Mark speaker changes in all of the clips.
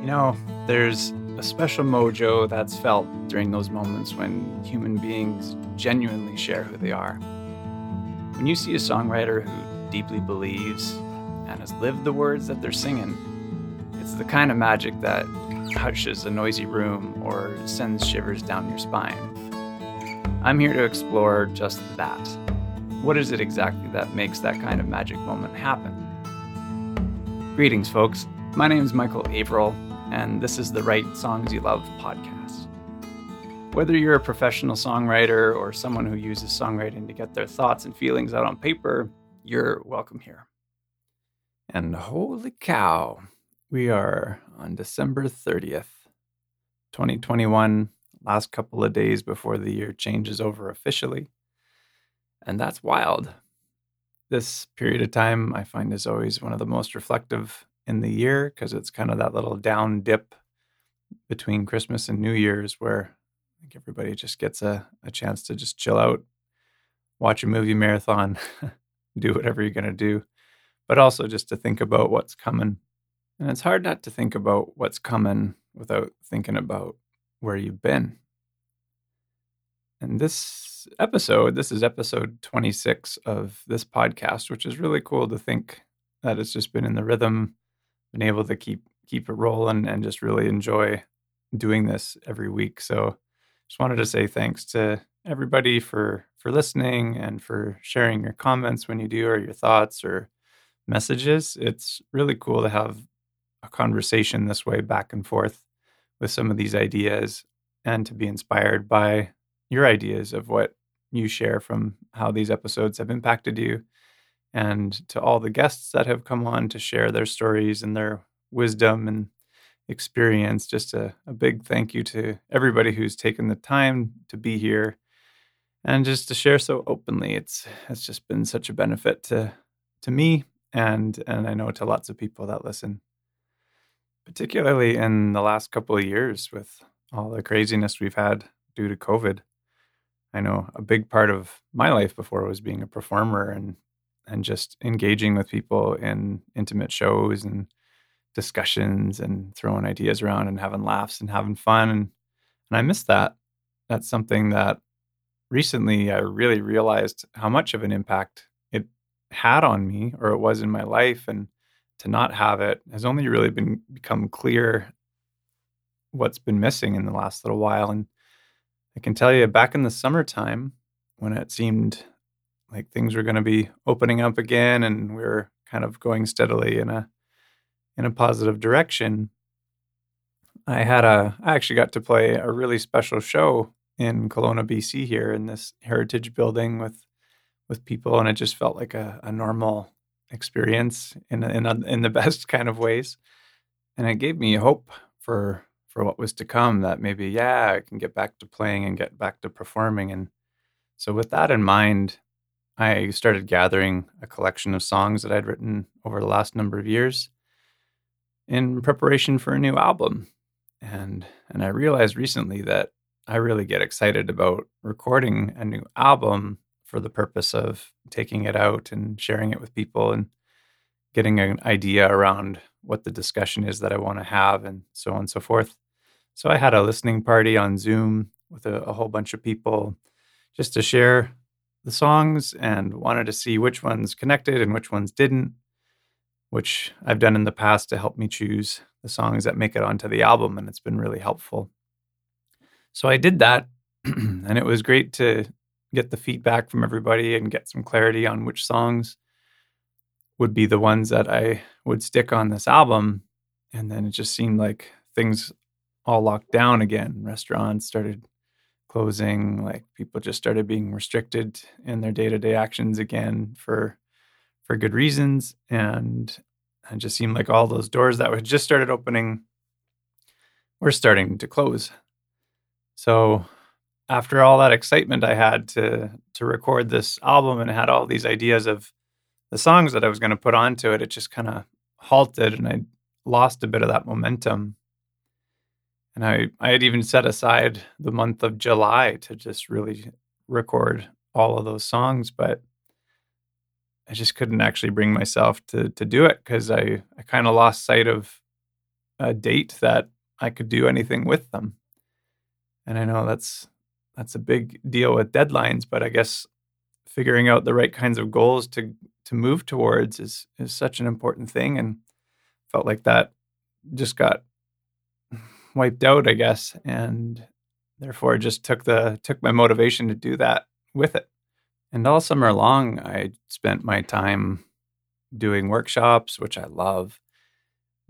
Speaker 1: You know, there's a special mojo that's felt during those moments when human beings genuinely share who they are. When you see a songwriter who deeply believes and has lived the words that they're singing, it's the kind of magic that hushes a noisy room or sends shivers down your spine. I'm here to explore just that. What is it exactly that makes that kind of magic moment happen? Greetings, folks. My name is Michael Averill, and this is the Write Songs You Love podcast. Whether you're a professional songwriter or someone who uses songwriting to get their thoughts and feelings out on paper, you're welcome here. And holy cow, we are on December 30th, 2021, last couple of days before the year changes over officially. And that's wild this period of time I find is always one of the most reflective in the year because it's kind of that little down dip between Christmas and New Year's where I think everybody just gets a, a chance to just chill out, watch a movie marathon, do whatever you're going to do, but also just to think about what's coming. And it's hard not to think about what's coming without thinking about where you've been. And this episode, this is episode 26 of this podcast, which is really cool to think that it's just been in the rhythm, been able to keep keep it rolling and just really enjoy doing this every week. So just wanted to say thanks to everybody for for listening and for sharing your comments when you do or your thoughts or messages. It's really cool to have a conversation this way back and forth with some of these ideas and to be inspired by your ideas of what you share from how these episodes have impacted you, and to all the guests that have come on to share their stories and their wisdom and experience. Just a, a big thank you to everybody who's taken the time to be here and just to share so openly. It's it's just been such a benefit to to me and and I know to lots of people that listen. Particularly in the last couple of years with all the craziness we've had due to COVID. I know a big part of my life before was being a performer and and just engaging with people in intimate shows and discussions and throwing ideas around and having laughs and having fun and and I miss that. That's something that recently I really realized how much of an impact it had on me or it was in my life and to not have it has only really been become clear what's been missing in the last little while and I can tell you back in the summertime when it seemed like things were going to be opening up again and we were kind of going steadily in a in a positive direction. I had a I actually got to play a really special show in Kelowna, BC here in this heritage building with with people and it just felt like a, a normal experience in in in the best kind of ways. And it gave me hope for for what was to come that maybe yeah i can get back to playing and get back to performing and so with that in mind i started gathering a collection of songs that i'd written over the last number of years in preparation for a new album and and i realized recently that i really get excited about recording a new album for the purpose of taking it out and sharing it with people and getting an idea around what the discussion is that I want to have and so on and so forth. So I had a listening party on Zoom with a, a whole bunch of people just to share the songs and wanted to see which ones connected and which ones didn't, which I've done in the past to help me choose the songs that make it onto the album. And it's been really helpful. So I did that. and it was great to get the feedback from everybody and get some clarity on which songs would be the ones that I would stick on this album. And then it just seemed like things all locked down again. Restaurants started closing, like people just started being restricted in their day-to-day actions again for for good reasons. And it just seemed like all those doors that had just started opening were starting to close. So after all that excitement I had to to record this album and had all these ideas of the songs that I was going to put onto it, it just kind of halted and I lost a bit of that momentum. And I, I had even set aside the month of July to just really record all of those songs, but I just couldn't actually bring myself to to do it because I, I kind of lost sight of a date that I could do anything with them. And I know that's that's a big deal with deadlines, but I guess figuring out the right kinds of goals to to move towards is is such an important thing and felt like that just got wiped out, I guess, and therefore just took the took my motivation to do that with it. And all summer long, I spent my time doing workshops, which I love,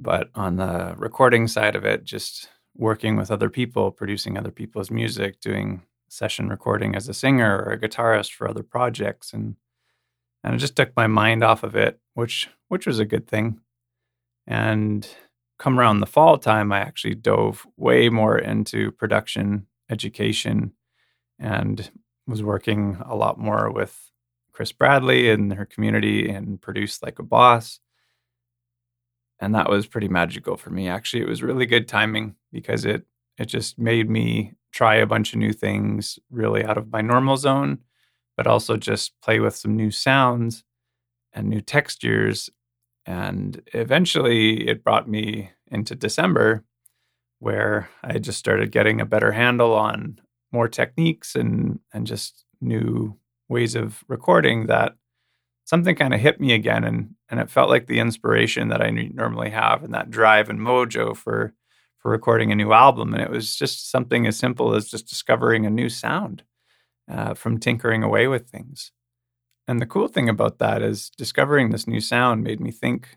Speaker 1: but on the recording side of it, just working with other people, producing other people's music, doing session recording as a singer or a guitarist for other projects, and and it just took my mind off of it, which which was a good thing. And come around the fall time, I actually dove way more into production, education, and was working a lot more with Kris Bradley and her community and produced like a boss. And that was pretty magical for me. Actually, it was really good timing because it it just made me try a bunch of new things really out of my normal zone, but also just play with some new sounds and new textures. And eventually it brought me into December where I just started getting a better handle on more techniques and and just new ways of recording that something kind of hit me again and and it felt like the inspiration that I normally have and that drive and mojo for for recording a new album. And it was just something as simple as just discovering a new sound uh, from tinkering away with things and the cool thing about that is discovering this new sound made me think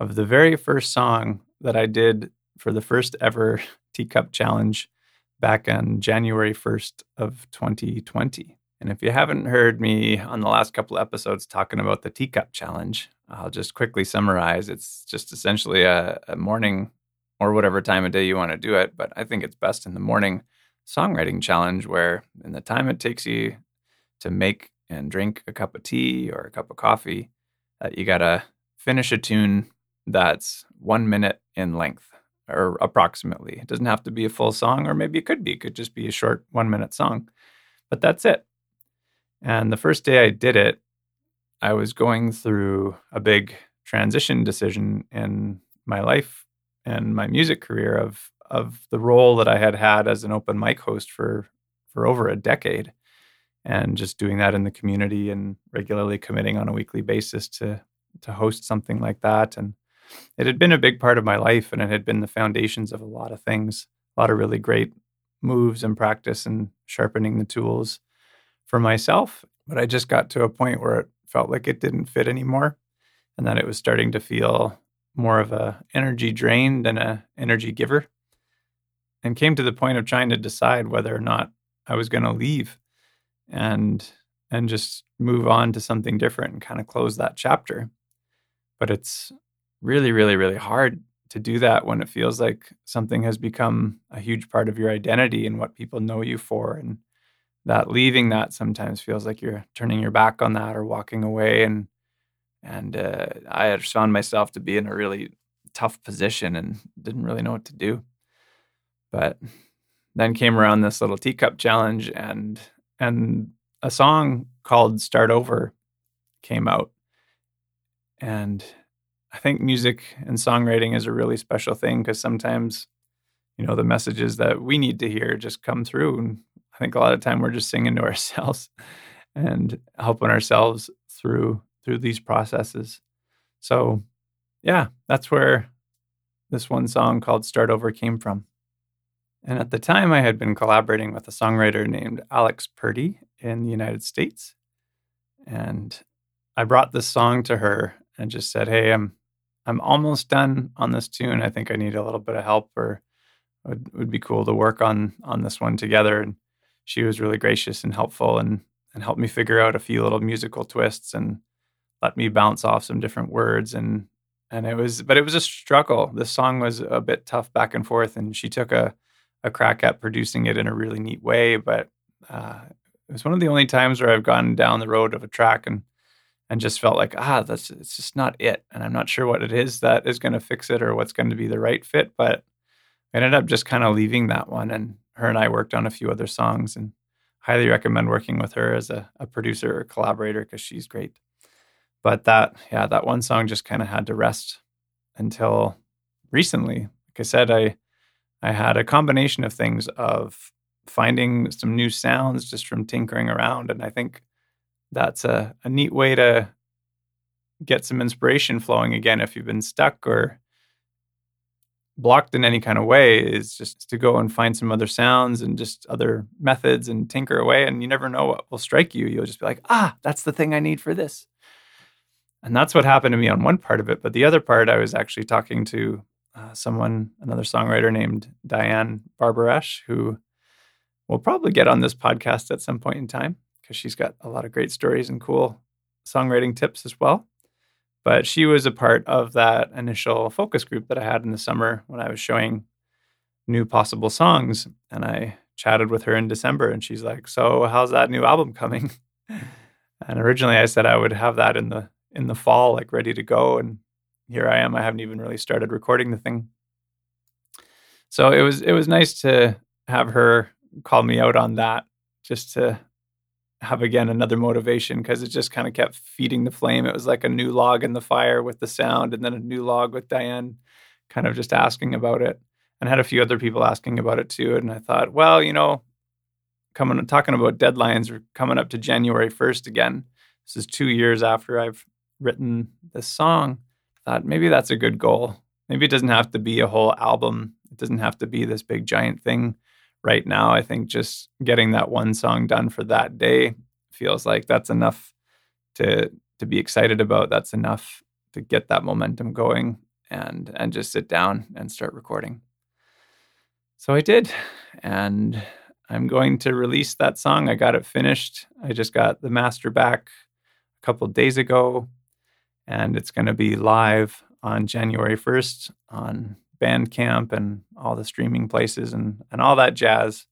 Speaker 1: of the very first song that I did for the first ever teacup challenge back on January 1st of 2020. And if you haven't heard me on the last couple episodes talking about the teacup challenge, I'll just quickly summarize. It's just essentially a, a morning or whatever time of day you want to do it, but I think it's best in the morning songwriting challenge where in the time it takes you to make and drink a cup of tea or a cup of coffee, uh, you got to finish a tune that's one minute in length or approximately. It doesn't have to be a full song, or maybe it could be. It could just be a short one minute song. But that's it. And the first day I did it, I was going through a big transition decision in my life and my music career of of the role that I had had as an open mic host for for over a decade and just doing that in the community and regularly committing on a weekly basis to to host something like that and it had been a big part of my life and it had been the foundations of a lot of things, a lot of really great moves and practice and sharpening the tools for myself. But I just got to a point where it felt like it didn't fit anymore and that it was starting to feel more of a energy drain than a energy giver and came to the point of trying to decide whether or not I was going to leave and and just move on to something different and kind of close that chapter. But it's really, really, really hard to do that when it feels like something has become a huge part of your identity and what people know you for. And that leaving that sometimes feels like you're turning your back on that or walking away. And and uh, I found myself to be in a really tough position and didn't really know what to do. But then came around this little teacup challenge and and a song called Start Over came out. And I think music and songwriting is a really special thing because sometimes, you know, the messages that we need to hear just come through. And I think a lot of time we're just singing to ourselves and helping ourselves through through these processes. So yeah, that's where this one song called Start Over came from. And at mm-hmm. the time I had been collaborating with a songwriter named Alex Purdy in the United States. And I brought this song to her and just said, Hey, I'm I'm almost done on this tune. I think I need a little bit of help, or it would, would be cool to work on on this one together. And she was really gracious and helpful, and and helped me figure out a few little musical twists and let me bounce off some different words and and it was but it was a struggle. This song was a bit tough back and forth, and she took a a crack at producing it in a really neat way. But uh, it was one of the only times where I've gone down the road of a track and and just felt like ah that's it's just not it and i'm not sure what it is that is going to fix it or what's going to be the right fit but i ended up just kind of leaving that one and her and i worked on a few other songs and highly recommend working with her as a, a producer or collaborator because she's great but that yeah that one song just kind of had to rest until recently like I said, I I had a combination of things of finding some new sounds just from tinkering around. And I think that's a, a neat way to get some inspiration flowing again if you've been stuck or blocked in any kind of way is just to go and find some other sounds and just other methods and tinker away and you never know what will strike you you'll just be like ah that's the thing i need for this and that's what happened to me on one part of it but the other part i was actually talking to uh, someone another songwriter named diane barbarash who will probably get on this podcast at some point in time because she's got a lot of great stories and cool songwriting tips as well but she was a part of that initial focus group that I had in the summer when I was showing new possible songs. And I chatted with her in December and she's like, So how's that new album coming? and originally I said I would have that in the in the fall, like ready to go. And here I am. I haven't even really started recording the thing. So it was it was nice to have her call me out on that just to have again another motivation because it just kind of kept feeding the flame. It was like a new log in the fire with the sound, and then a new log with Diane kind of just asking about it. And had a few other people asking about it too. And I thought, well, you know, coming talking about deadlines, we're coming up to January 1st again. This is two years after I've written this song. Thought maybe that's a good goal. Maybe it doesn't have to be a whole album. It doesn't have to be this big giant thing right now, I think just getting that one song done for that day feels like that's enough to to be excited about. That's enough to get that momentum going and and just sit down and start recording. So I did, and I'm going to release that song. I got it finished. I just got the master back a couple days ago, and it's going to be live on January 1st on Bandcamp and all the streaming places and and all that jazz.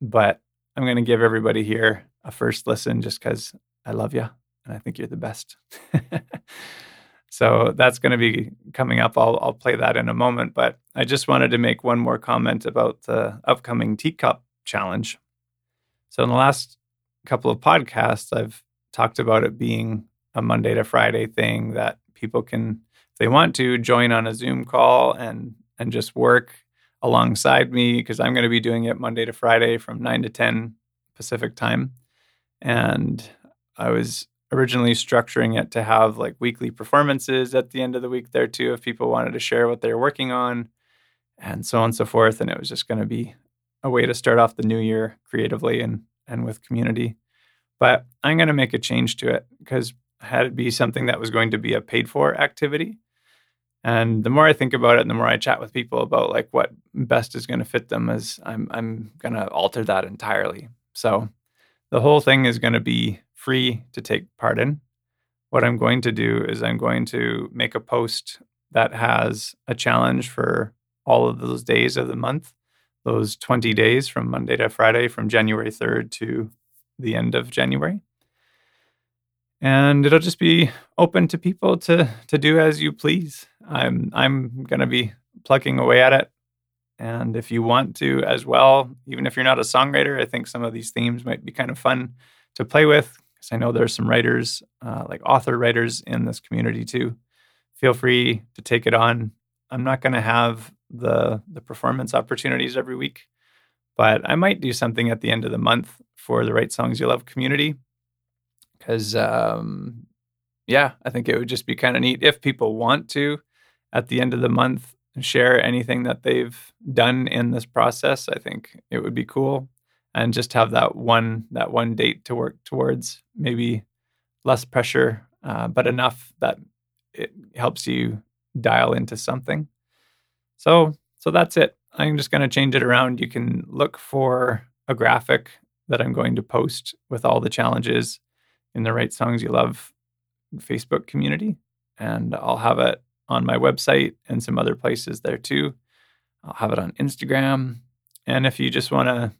Speaker 1: But I'm going to give everybody here a first listen just because I love you and I think you're the best. so that's going to be coming up. I'll I'll play that in a moment. But I just wanted to make one more comment about the upcoming teacup challenge. So in the last couple of podcasts, I've talked about it being a Monday to Friday thing that people can if they want to join on a Zoom call and and just work alongside me because I'm going to be doing it Monday to Friday from 9 to 10 Pacific time. And I was originally structuring it to have like weekly performances at the end of the week there too if people wanted to share what they're working on and so on and so forth and it was just going to be a way to start off the new year creatively and and with community. But I'm going to make a change to it because had it be something that was going to be a paid for activity and the more I think about it, and the more I chat with people about like what best is going to fit them, is I'm I'm going to alter that entirely. So the whole thing is going to be free to take part in. What I'm going to do is I'm going to make a post that has a challenge for all of those days of the month, those 20 days from Monday to Friday, from January 3rd to the end of January and it'll just be open to people to to do as you please. I'm I'm to be plugging away at it, and if you want to as well, even if you're not a songwriter, I think some of these themes might be kind of fun to play with. Because I know there's some writers, uh, like author writers, in this community too. Feel free to take it on. I'm not going to have the the performance opportunities every week, but I might do something at the end of the month for the Write Songs You Love community because um, yeah, I think it would just be kind of neat if people want to at the end of the month share anything that they've done in this process. I think it would be cool and just have that one that one date to work towards. Maybe less pressure, uh, but enough that it helps you dial into something. So so that's it. I'm just going to change it around. You can look for a graphic that I'm going to post with all the challenges in the Write Songs You Love Facebook community. And I'll have it on my website and some other places there too. I'll have it on Instagram. And if you just want to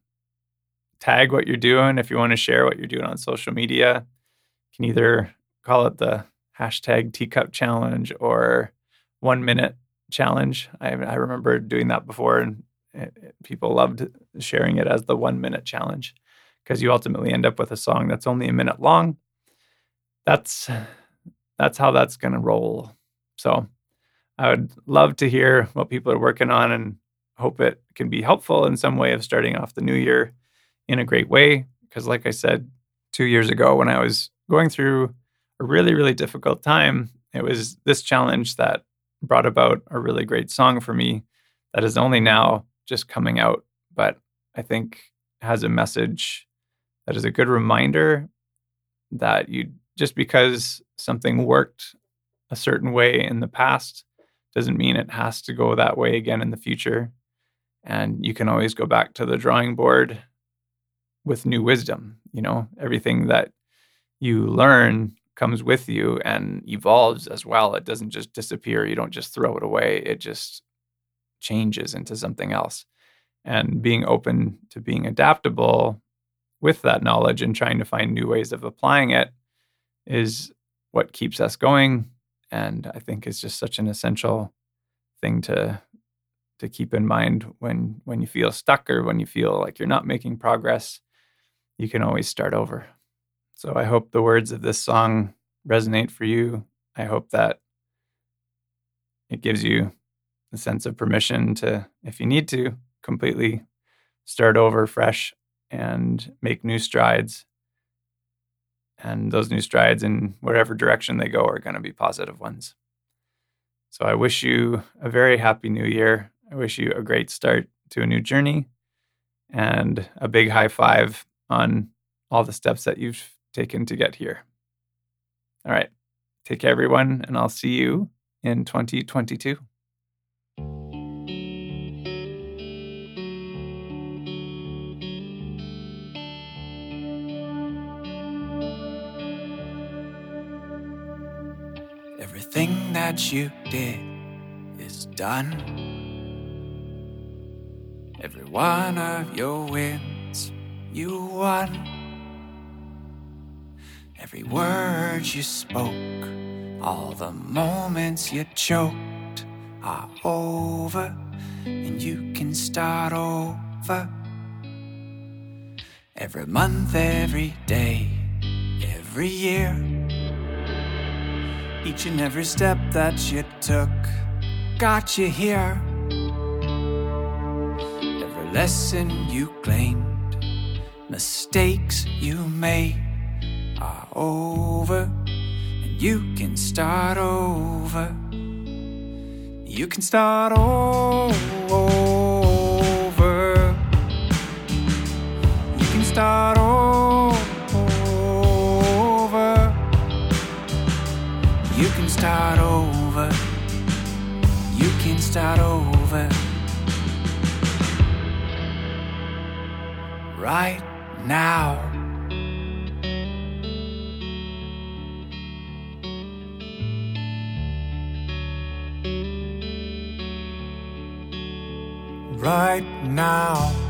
Speaker 1: tag what you're doing, if you want to share what you're doing on social media, you can either call it the hashtag teacup challenge or one minute challenge. I, I remember doing that before and it, it, people loved sharing it as the one minute challenge because you ultimately end up with a song that's only a minute long that's that's how that's going to roll. So I would love to hear what people are working on and hope it can be helpful in some way of starting off the new year in a great way. Because, like I said two years ago, when I was going through a really, really difficult time, it was this challenge that brought about a really great song for me that is only now just coming out, but I think has a message that is a good reminder that you just because something worked a certain way in the past doesn't mean it has to go that way again in the future. And you can always go back to the drawing board with new wisdom. You know, everything that you learn comes with you and evolves as well. It doesn't just disappear. You don't just throw it away. It just changes into something else. And being open to being adaptable with that knowledge and trying to find new ways of applying it is what keeps us going and i think is just such an essential thing to to keep in mind when when you feel stuck or when you feel like you're not making progress you can always start over so i hope the words of this song resonate for you i hope that it gives you a sense of permission to if you need to completely start over fresh and make new strides. And those new strides, in whatever direction they go, are going to be positive ones. So I wish you a very happy new year. I wish you a great start to a new journey and a big high five on all the steps that you've taken to get here. All right. Take care, everyone, and I'll see you in 2022.
Speaker 2: Everything that you did is done. Every one of your wins you won. Every word you spoke, all the moments you choked are over, and you can start over. Every month, every day, every year each and every step that you took got you here. Every lesson you claimed, mistakes you made are over, and you can start over. You can start over. You can start start over. You can start over. Right now. Right now.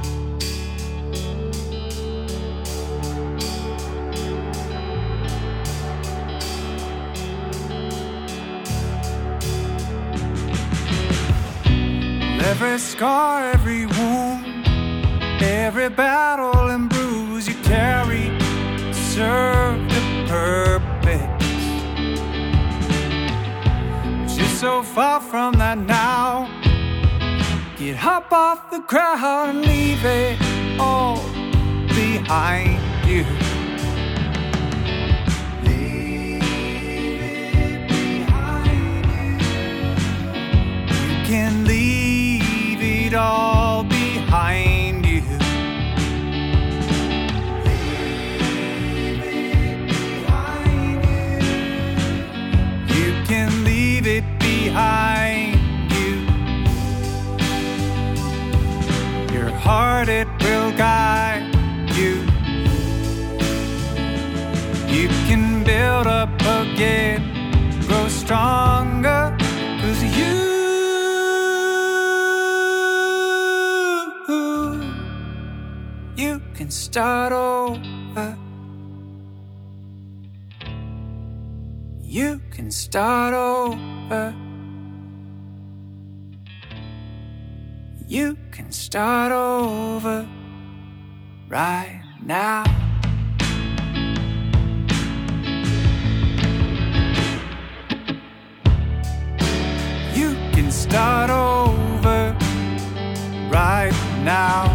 Speaker 2: Every scar, every wound, every battle and bruise you carry served a purpose. But you're so far from that now. Get hop off the crowd and leave it all behind you. It all behind you. You can leave it behind you. Your heart, it will guide you. You can build up again, grow stronger, can start over. You can start over. You can start over right now. You can start over right now.